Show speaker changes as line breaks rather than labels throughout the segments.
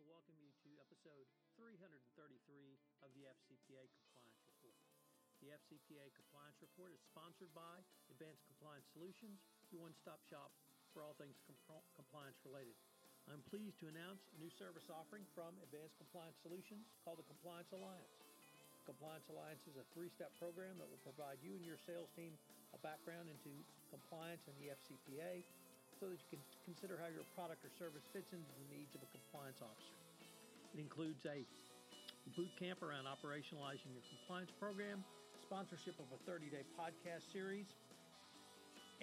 to welcome you to episode 333 of the FCPA Compliance Report. The FCPA Compliance Report is sponsored by Advanced Compliance Solutions, your one stop shop for all things comp- compliance related. I'm pleased to announce a new service offering from Advanced Compliance Solutions called the Compliance Alliance. Compliance Alliance is a three step program that will provide you and your sales team a background into compliance and the FCPA so that you can consider how your product or service fits into the needs of a compliance officer. It includes a boot camp around operationalizing your compliance program, sponsorship of a 30 day podcast series,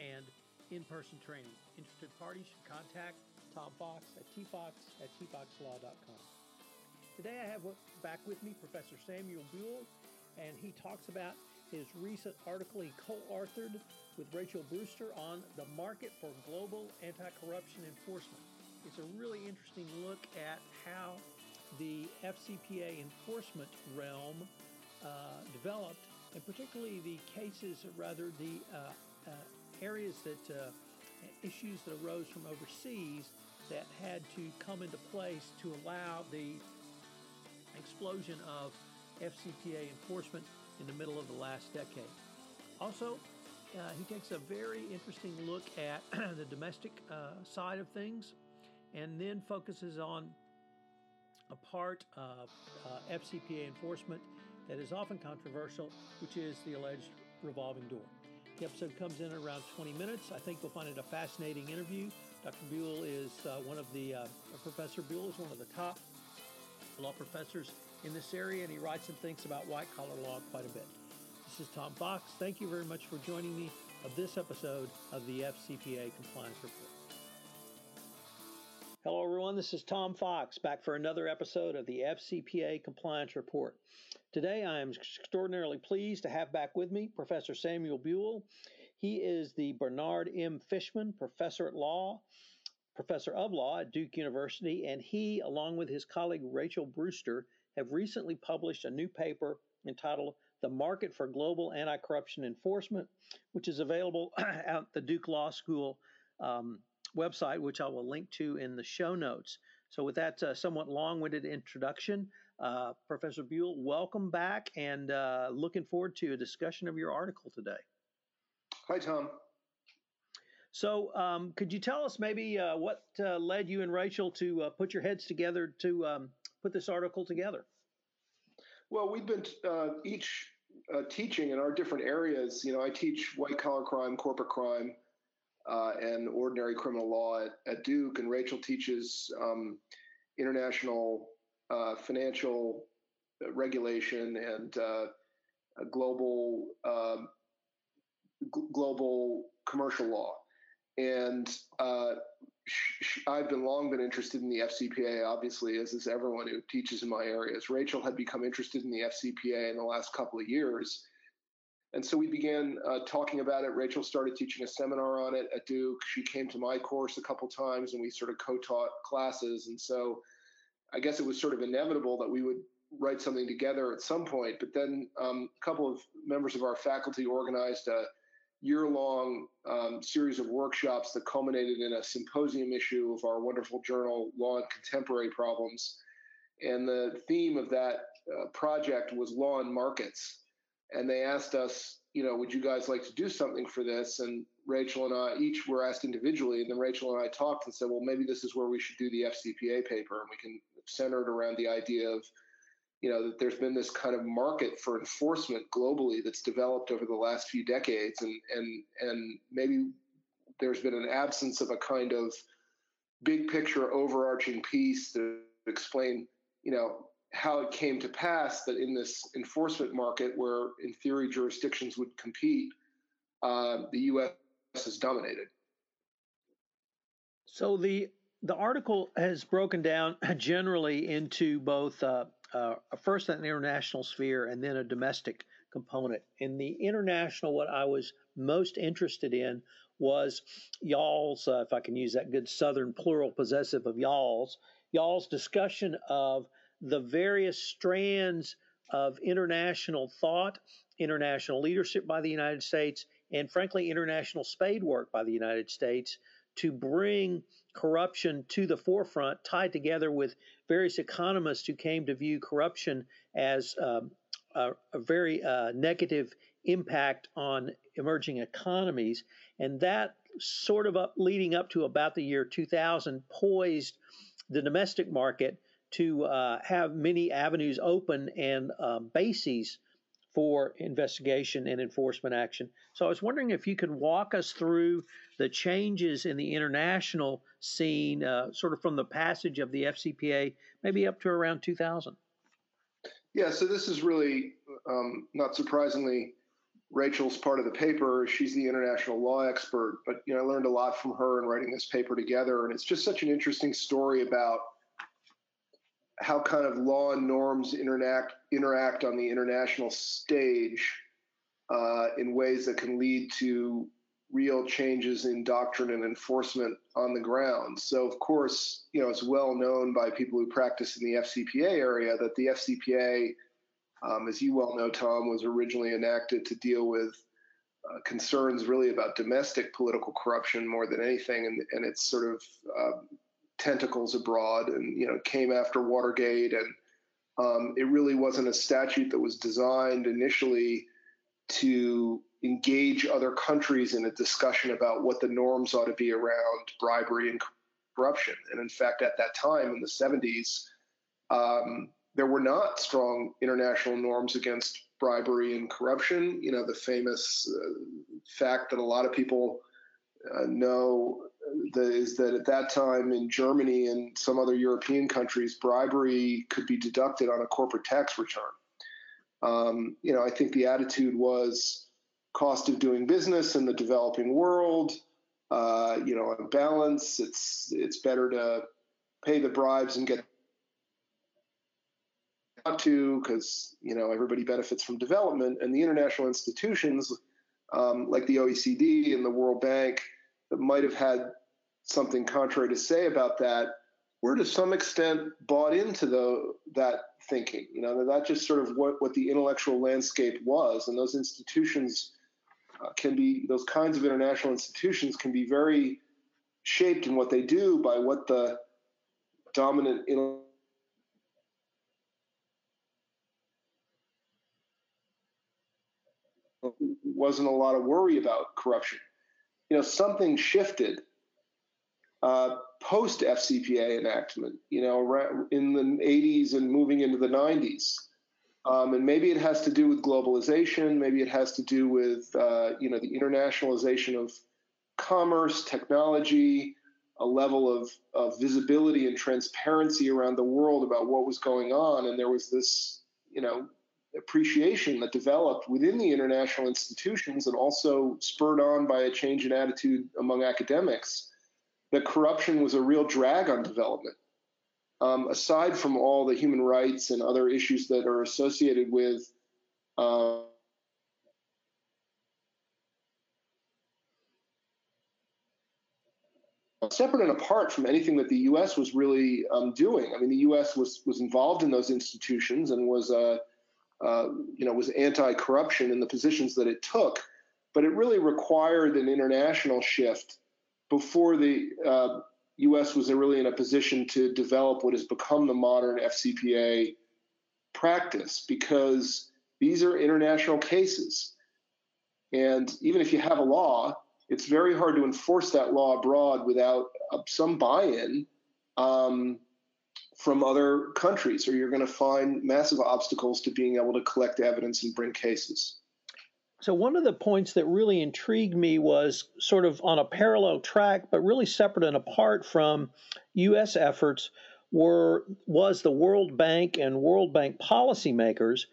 and in person training. Interested parties should contact Tom Fox at tfox at tfoxlaw.com. Today I have back with me Professor Samuel Buell, and he talks about his recent article he co authored with Rachel Brewster on the market for global anti corruption enforcement. It's a really interesting look at how the FCPA enforcement realm uh, developed, and particularly the cases, rather the uh, uh, areas that uh, issues that arose from overseas that had to come into place to allow the explosion of FCPA enforcement in the middle of the last decade. Also, uh, he takes a very interesting look at the domestic uh, side of things and then focuses on a part of uh, FCPA enforcement that is often controversial, which is the alleged revolving door. The episode comes in around 20 minutes. I think you'll find it a fascinating interview. Dr. Buell is uh, one of the, uh, Professor Buell is one of the top law professors in this area, and he writes and thinks about white collar law quite a bit. This is Tom Fox. Thank you very much for joining me of this episode of the FCPA Compliance Report. Hello, everyone. This is Tom Fox back for another episode of the FCPA Compliance Report. Today, I am extraordinarily pleased to have back with me Professor Samuel Buell. He is the Bernard M. Fishman Professor at Law professor of law at Duke University, and he, along with his colleague Rachel Brewster, have recently published a new paper entitled The Market for Global Anti Corruption Enforcement, which is available at the Duke Law School um, website, which I will link to in the show notes. So, with that uh, somewhat long winded introduction, uh, Professor Buell, welcome back and uh, looking forward to a discussion of your article today.
Hi, Tom.
So, um, could you tell us maybe uh, what uh, led you and Rachel to uh, put your heads together to um, put this article together?
Well, we've been uh, each uh, teaching in our different areas. You know, I teach white collar crime, corporate crime, uh, and ordinary criminal law at, at, Duke, and Rachel teaches um, international financial regulation and global um, g- global commercial law. And uh, I've been long been interested in the FCPA, obviously, as is everyone who teaches in my areas. Rachel had become interested in the FCPA in the last couple of years. And so we began uh, talking about it. Rachel started teaching a seminar on it at Duke. She came to my course a couple times and we sort of co taught classes. And so I guess it was sort of inevitable that we would write something together at some point. But then um, a couple of members of our faculty organized a year long um, series of workshops that culminated in a symposium issue of our wonderful journal, Law and Contemporary Problems. And the theme of that uh, project was law and markets. And they asked us, you know, would you guys like to do something for this? And Rachel and I each were asked individually. And then Rachel and I talked and said, well, maybe this is where we should do the FCPA paper. And we can center it around the idea of you know that there's been this kind of market for enforcement globally that's developed over the last few decades. And and and maybe there's been an absence of a kind of big picture overarching piece to explain you know how it came to pass that in this enforcement market where in theory jurisdictions would compete uh, the us is dominated.
So the the article has broken down generally into both uh, uh, first an international sphere and then a domestic component. In the international, what I was most interested in was y'all's, uh, if I can use that good Southern plural possessive of y'all's, y'all's discussion of the various strands of international thought, international leadership by the United States, and frankly, international spade work by the United States to bring corruption to the forefront, tied together with various economists who came to view corruption as um, a, a, very uh, negative impact on emerging economies. And that sort of up leading up to about the year 2000 poised the domestic market to uh, have many avenues open and um, bases for investigation and enforcement action. So I was wondering if you could walk us through the changes in the international scene, uh, sort of from the passage of the FCPA, maybe up to around 2000.
Yeah, so this is really, um, not surprisingly, Rachel's part of the paper. She's the international law expert, but you know, I learned a lot from her in writing this paper together, and it's just such an interesting story about how kind of law and norms interact interact on the international stage uh, in ways that can lead to real changes in doctrine and enforcement on the ground. So, of course, you know it's well known by people who practice in the FCPA area that the FCPA, um, as you well know, Tom, was originally enacted to deal with uh, concerns really about domestic political corruption more than anything, and, and it's sort of uh, tentacles abroad and you know came after Watergate and um, it really wasn't a statute that was designed initially to engage other countries in a discussion about what the norms ought to be around bribery and corruption. And in fact, at that time in the 70s, um, there were not strong international norms against bribery and corruption. You know, the famous uh, fact that a lot of people uh, know is that at that time in Germany and some other European countries, bribery could be deducted on a corporate tax return. Um, you know, I think the attitude was cost of doing business in the developing world. Uh, you know, on balance, it's it's better to pay the bribes and get not to because you know everybody benefits from development, and the international institutions um, like the OECD and the World Bank that might have had something contrary to say about that were to some extent bought into the that thinking. You know, that just sort of what, what the intellectual landscape was. And those institutions uh, can be, those kinds of international institutions can be very shaped in what they do by what the dominant wasn't a lot of worry about corruption you know, something shifted uh, post FCPA enactment, you know, in the 80s and moving into the 90s. Um, and maybe it has to do with globalization. Maybe it has to do with, uh, you know, the internationalization of commerce, technology, a level of, of visibility and transparency around the world about what was going on. And there was this, you know, appreciation that developed within the international institutions and also spurred on by a change in attitude among academics that corruption was a real drag on development. Um, aside from all the human rights and other issues that are associated with uh, separate and apart from anything that the U.S. was really um, doing. I mean, the U.S. was was involved in those institutions and was uh, uh, you know, was anti-corruption in the positions that it took, but it really required an international shift before the uh, U.S. was really in a position to develop what has become the modern FCPA practice, because these are international cases, and even if you have a law, it's very hard to enforce that law abroad without uh, some buy-in. Um, from other countries, or you're going to find massive obstacles to being able to collect evidence and bring cases.
So, one of the points that really intrigued me was sort of on a parallel track, but really separate and apart from U.S. efforts, were was the World Bank and World Bank policymakers,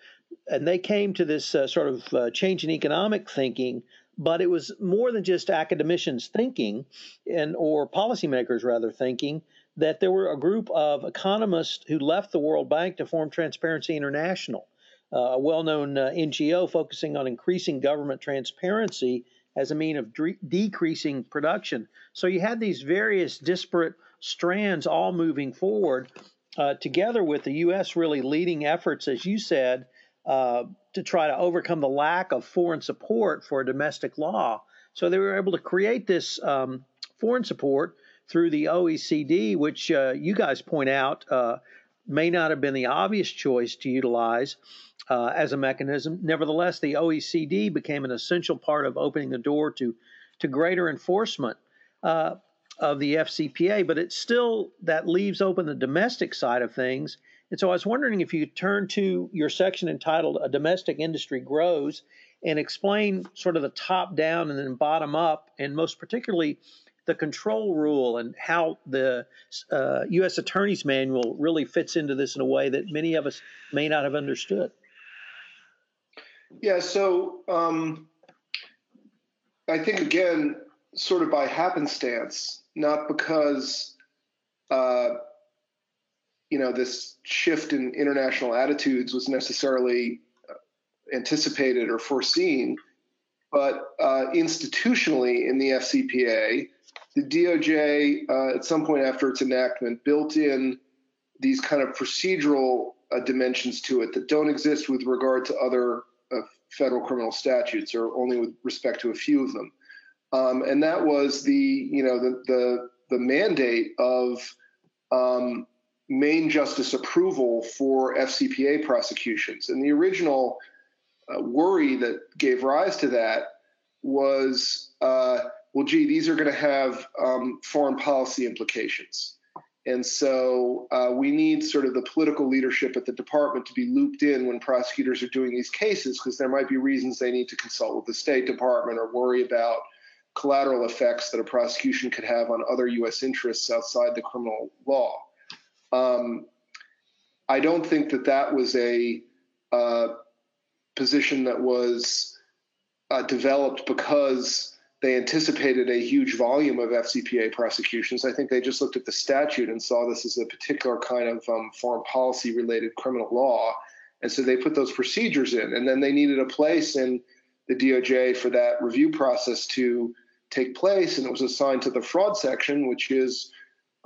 and they came to this uh, sort of uh, change in economic thinking. But it was more than just academicians thinking, and or policymakers rather thinking that there were a group of economists who left the World Bank to form Transparency International, a well known uh, NGO focusing on increasing government transparency as a mean of de- decreasing production. So you had these various disparate strands all moving forward, uh, together with the U.S. really leading efforts, as you said, uh, to try to overcome the lack of foreign support for a domestic law. So they were able to create this um, foreign support through the OECD, which uh, you guys point out uh, may not have been the obvious choice to utilize uh, as a mechanism. Nevertheless, the OECD became an essential part of opening the door to, to greater enforcement uh, of the FCPA, but it still that leaves open the domestic side of things. And so I was wondering if you turn to your section entitled A Domestic Industry Grows and explain sort of the top down and then bottom up, and most particularly the control rule and how the uh, U.S. Attorney's Manual really fits into this in a way that many of us may not have understood.
Yeah, so um, I think again, sort of by happenstance, not because uh, you know this shift in international attitudes was necessarily uh, anticipated or foreseen, but uh, institutionally in the FCPA, the DOJ, uh, at some point after its enactment, built in these kind of procedural uh, dimensions to it that don't exist with regard to other uh, federal criminal statutes, or only with respect to a few of them. Um, and that was the, you know, the the, the mandate of um, main justice approval for FCPA prosecutions. And the original uh, worry that gave rise to that was uh, well, gee, these are going to have um, foreign policy implications. And so uh, we need sort of the political leadership at the department to be looped in when prosecutors are doing these cases, because there might be reasons they need to consult with the State Department or worry about collateral effects that a prosecution could have on other U.S. interests outside the criminal law. Um, I don't think that that was a uh, position that was uh, developed because they anticipated a huge volume of FCPA prosecutions. I think they just looked at the statute and saw this as a particular kind of um, foreign policy related criminal law. And so they put those procedures in. And then they needed a place in the DOJ for that review process to take place. And it was assigned to the fraud section, which is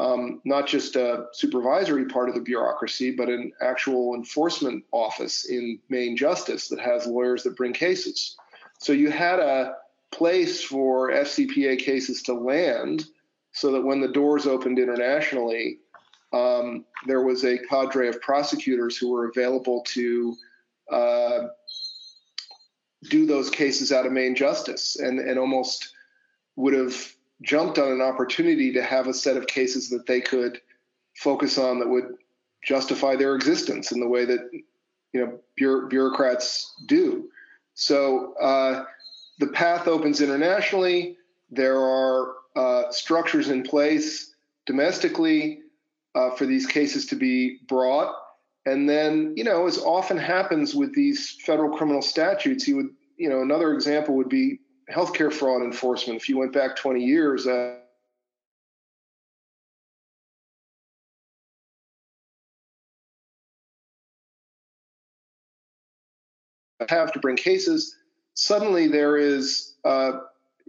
um, not just a supervisory part of the bureaucracy, but an actual enforcement office in Main Justice that has lawyers that bring cases. So you had a place for FCPA cases to land so that when the doors opened internationally, um, there was a cadre of prosecutors who were available to uh, do those cases out of main justice and, and almost would have jumped on an opportunity to have a set of cases that they could focus on that would justify their existence in the way that you know bureaucrats do. So uh, the path opens internationally. There are uh, structures in place domestically uh, for these cases to be brought. And then, you know, as often happens with these federal criminal statutes, you would, you know, another example would be healthcare fraud enforcement. If you went back 20 years, uh, have to bring cases suddenly there is uh,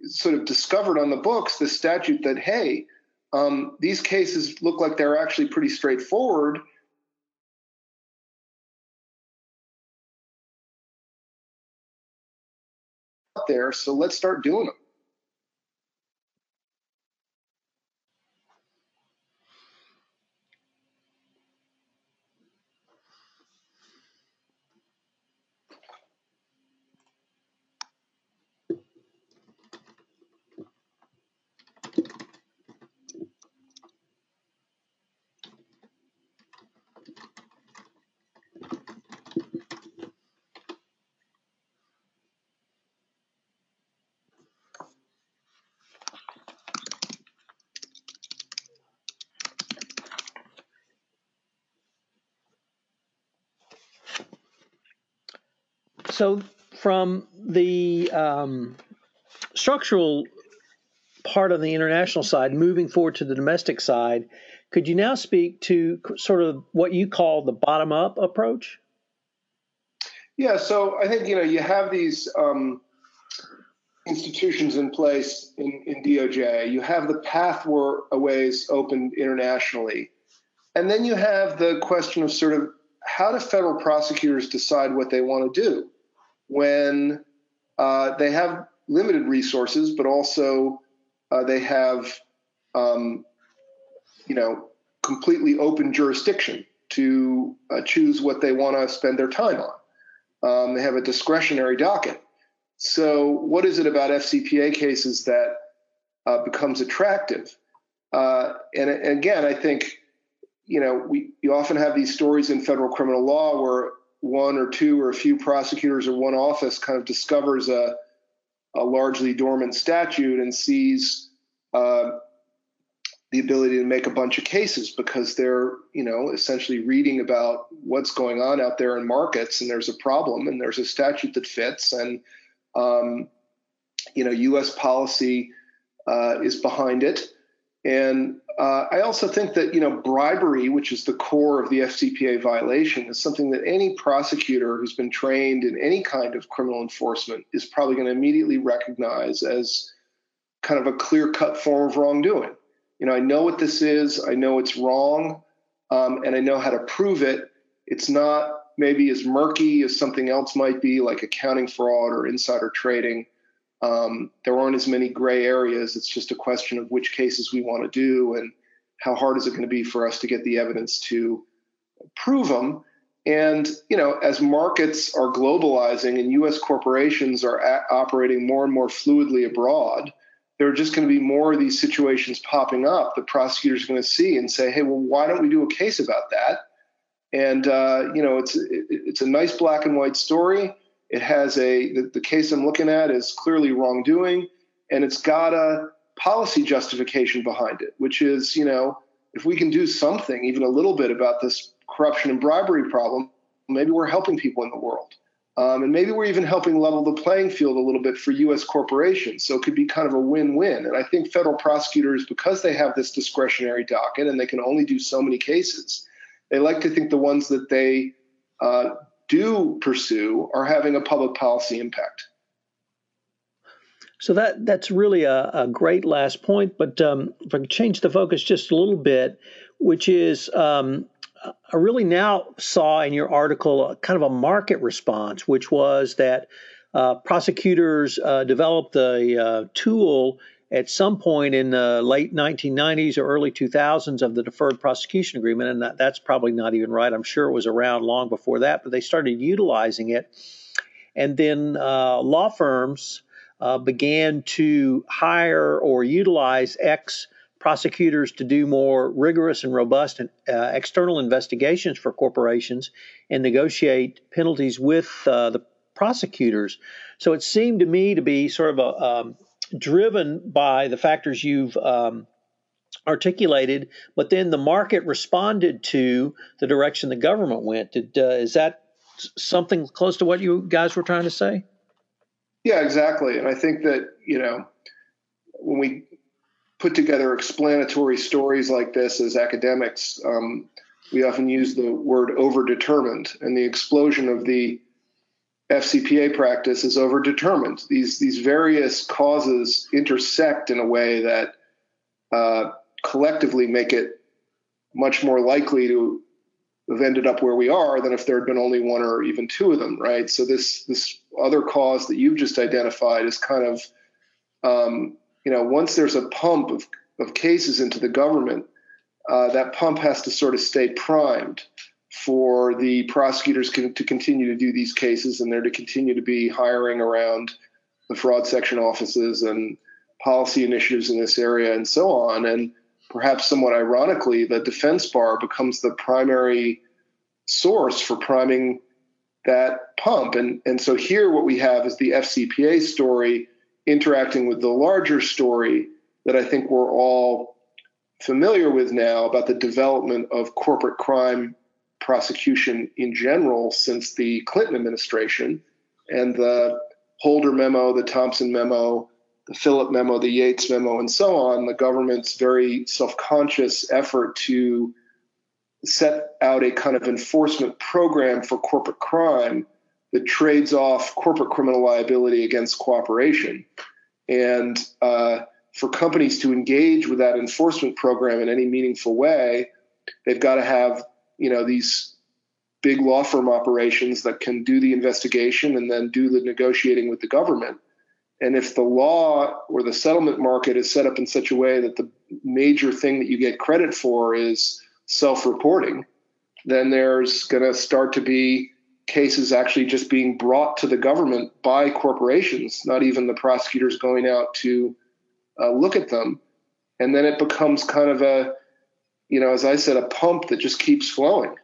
sort of discovered on the books the statute that, hey, um, these cases look like they're actually pretty straightforward. Out there, so let's start doing them.
So, from the um, structural part of the international side, moving forward to the domestic side, could you now speak to sort of what you call the bottom up approach?
Yeah, so I think you know you have these um, institutions in place in, in DOJ. You have the pathways opened internationally, and then you have the question of sort of how do federal prosecutors decide what they want to do? When uh, they have limited resources, but also uh, they have um, you know, completely open jurisdiction to uh, choose what they want to spend their time on. Um, they have a discretionary docket. So, what is it about FCPA cases that uh, becomes attractive? Uh, and, and, again, I think you know we you often have these stories in federal criminal law where one or two or a few prosecutors or one office kind of discovers a, a largely dormant statute and sees uh, the ability to make a bunch of cases because they're you know essentially reading about what's going on out there in markets and there's a problem and there's a statute that fits and um, you know U.S. policy uh, is behind it and uh, I also think that you know bribery, which is the core of the FCPA violation, is something that any prosecutor who's been trained in any kind of criminal enforcement is probably going to immediately recognize as kind of a clear-cut form of wrongdoing you know, I know what this is, I know it's wrong, um, and I know how to prove it. It's not maybe as murky as something else might be, like accounting fraud or insider trading. Um, there aren't as many gray areas. It's just a question of which cases we want to do and how hard is it going to be for us to get the evidence to prove them. And you know, as markets are globalizing and U.S. corporations are a- operating more and more fluidly abroad, there are just going to be more of these situations popping up the prosecutor's are going to see and say hey well why don't we do a case about that and uh, you know it's it, it's a nice black and white story it has a the, the case i'm looking at is clearly wrongdoing and it's got a policy justification behind it which is you know if we can do something even a little bit about this corruption and bribery problem maybe we're helping people in the world um, and maybe we're even helping level the playing field a little bit for U.S. corporations. So it could be kind of a win win. And I think federal prosecutors, because they have this discretionary docket and they can only do so many cases, they like to think the ones that they uh, do pursue are having a public policy impact.
So that that's really a, a great last point. But um, if I change the focus just a little bit, which is um, I really now saw in your article kind of a market response, which was that uh, prosecutors uh, developed a uh, tool at some point in the late 1990s or early 2000s of the deferred prosecution agreement, and that, that's probably not even right. I'm sure it was around long before that, but they started utilizing it, and then uh, law firms uh, began to hire or utilize ex prosecutors to do more rigorous and robust uh, external investigations for corporations and negotiate penalties with uh, the prosecutors. So it seemed to me to be sort of a, um, driven by the factors you've um, articulated, but then the market responded to the direction the government went. Did, uh, is that something close to what you guys were trying to say?
Yeah, exactly. And I think that, you know, when we put together explanatory stories like this as academics, um, we often use the word overdetermined, and the explosion of the FCPA practice is overdetermined. These these various causes intersect in a way that uh, collectively make it much more likely to have ended up where we are than if there had been only one or even two of them, right? So this this other cause that you've just identified is kind of um, you know, once there's a pump of, of cases into the government, uh, that pump has to sort of stay primed for the prosecutors to continue to do these cases and there to continue to be hiring around the fraud section offices and policy initiatives in this area and so on. And perhaps somewhat ironically, the defense bar becomes the primary source for priming that pump. And, and so here what we have is the FCPA story interacting with the larger story that I think we're all familiar with now about the development of corporate crime prosecution in general since the Clinton administration and the Holder memo, the Thompson memo, the Filip memo, the Yates memo, and so on, the government's very self conscious effort to set out a kind of enforcement program for corporate crime that trades off corporate criminal liability against cooperation. And uh, for companies to engage with that enforcement program in any meaningful way, they've got to have you know these big law firm operations that can do the investigation and then do the negotiating with the government. And if the law or the settlement market is set up in such a way that the major thing that you get credit for is self reporting, then there's going to start to be cases actually just being brought to the government by corporations, not even the prosecutors going out to uh, look at them. And then it becomes kind of a, you know, as I said, a pump that just keeps flowing.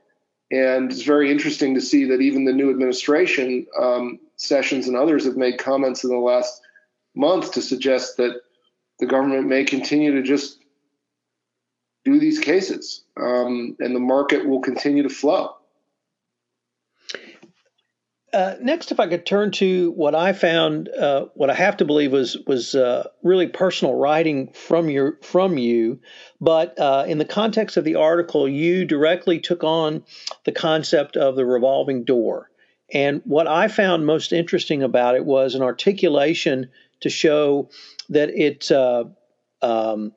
And it's very interesting to see that even the new administration, um, Sessions and others have made comments in the last month to suggest that the government may continue to just do these cases um, and the market will continue to flow.
Uh, next, if I could turn to what I found, uh, what I have to believe was was uh, really personal writing from your from you, but uh, in the context of the article, you directly took on the concept of the revolving door. And what I found most interesting about it was an articulation to show that it's uh, um,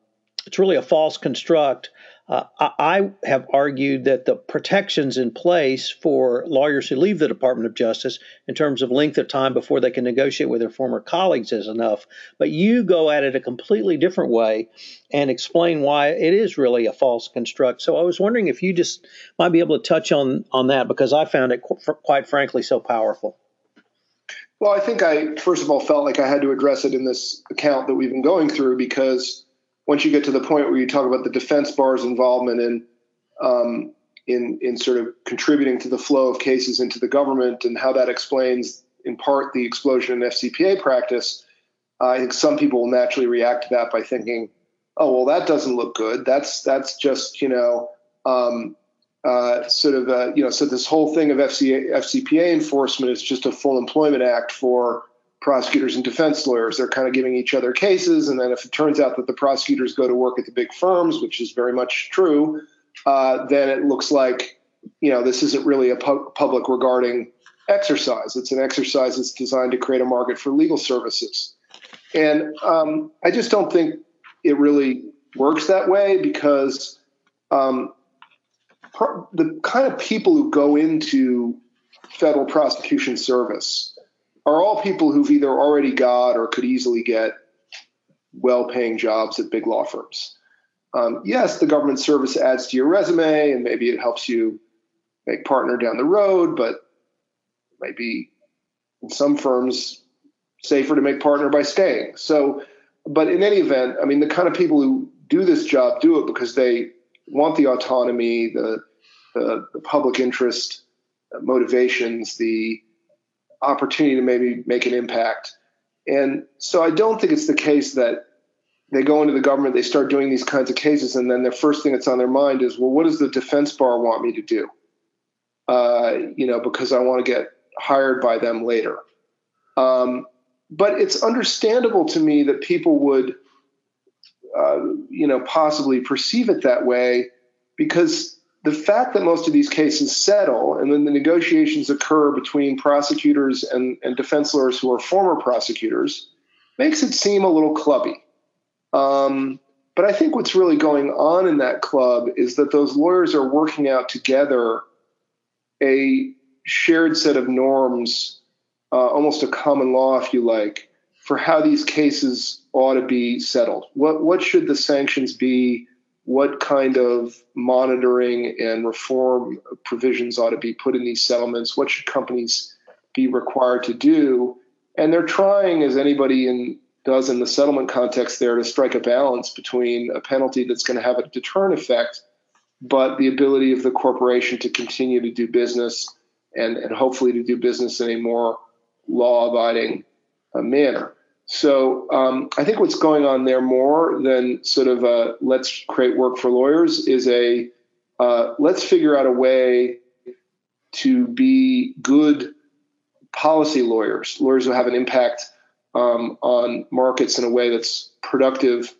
it's really a false construct uh, I have argued that the protections in place for lawyers who leave the Department of Justice in terms of length of time before they can negotiate with their former colleagues is enough. But you go at it a completely different way and explain why it is really a false construct. So I was wondering if you just might be able to touch on on that because I found it qu- quite frankly so powerful.
Well, I think I first of all felt like I had to address it in this account that we've been going through because once you get to the point where you talk about the defense bar's involvement in um, in in sort of contributing to the flow of cases into the government and how that explains in part the explosion in FCPA practice, I think some people will naturally react to that by thinking, "Oh, well, that doesn't look good. That's that's just you know." Um, uh, sort of, uh, you know, so this whole thing of FCA, FCPA enforcement is just a full employment act for prosecutors and defense lawyers. They're kind of giving each other cases, and then if it turns out that the prosecutors go to work at the big firms, which is very much true, uh, then it looks like you know this isn't really a pu- public regarding exercise. It's an exercise that's designed to create a market for legal services, and um, I just don't think it really works that way because um, the kind of people who go into federal prosecution service are all people who've either already got or could easily get well paying jobs at big law firms. Um, yes, the government service adds to your resume and maybe it helps you make partner down the road, but it might be in some firms safer to make partner by staying. So, but in any event, I mean, the kind of people who do this job do it because they want the autonomy, the, the, the public interest motivations, the opportunity to maybe make an impact. And so I don't think it's the case that they go into the government, they start doing these kinds of cases, and then the first thing that's on their mind is, well, what does the defense bar want me to do? Uh, you know, because I want to get hired by them later. Um, but it's understandable to me that people would, uh, you know, possibly perceive it that way because the fact that most of these cases settle and then the negotiations occur between prosecutors and, and defense lawyers who are former prosecutors makes it seem a little clubby. Um, but I think what's really going on in that club is that those lawyers are working out together a shared set of norms, uh, almost a common law, if you like, for how these cases ought to be settled. What what should the sanctions be? What kind of monitoring and reform provisions ought to be put in these settlements, what should companies be required to do. And they're trying, as anybody in, does in the settlement context there, to strike a balance between a penalty that's going to have a deterrent effect, but the ability of the corporation to continue to do business and, and hopefully to do business in a more law abiding uh, manner. So um, I think what's going on there more than sort of a let's create work for lawyers is a uh, let's figure out a way to be good policy lawyers, lawyers who have an impact um, on markets in a way that's productive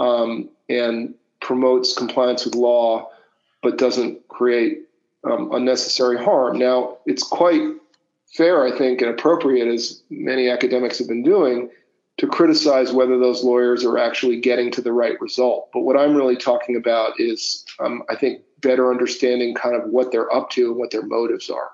um, and promotes compliance with law, but doesn't create um, unnecessary harm. Now, it's quite fair, I think, and appropriate, as many academics have been doing, to criticize whether those lawyers are actually getting to the right result. But what I'm really talking about is, um, I think, better understanding kind of what they're up to and what their motives are.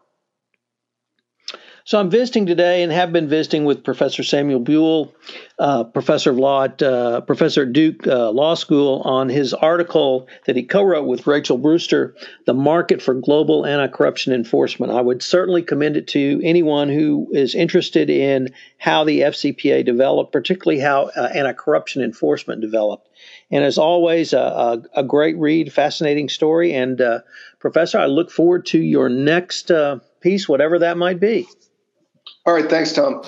So I'm visiting today and have been visiting with Professor Samuel Buell, uh, professor of law at uh, Professor Duke uh, Law School, on his article that he co-wrote with Rachel Brewster, "The Market for Global Anti-Corruption Enforcement." I would certainly commend it to anyone who is interested in how the FCPA developed, particularly how uh, anti-corruption enforcement developed. And as always, a, a, a great read, fascinating story. And uh, Professor, I look forward to your next uh, piece, whatever that might be.
All right. Thanks, Tom.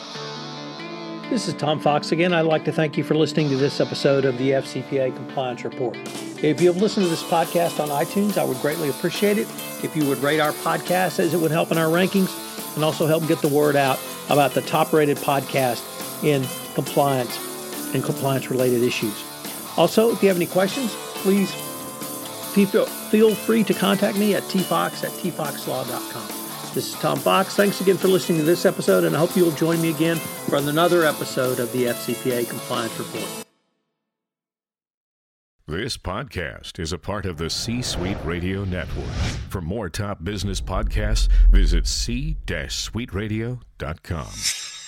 This is Tom Fox again. I'd like to thank you for listening to this episode of the FCPA Compliance Report. If you have listened to this podcast on iTunes, I would greatly appreciate it if you would rate our podcast as it would help in our rankings and also help get the word out about the top rated podcast in compliance and compliance related issues. Also, if you have any questions, please feel free to contact me at tfox at tfoxlaw.com. This is Tom Fox. Thanks again for listening to this episode, and I hope you'll join me again for another episode of the FCPA Compliance Report.
This podcast is a part of the C Suite Radio Network. For more top business podcasts, visit c-suiteradio.com.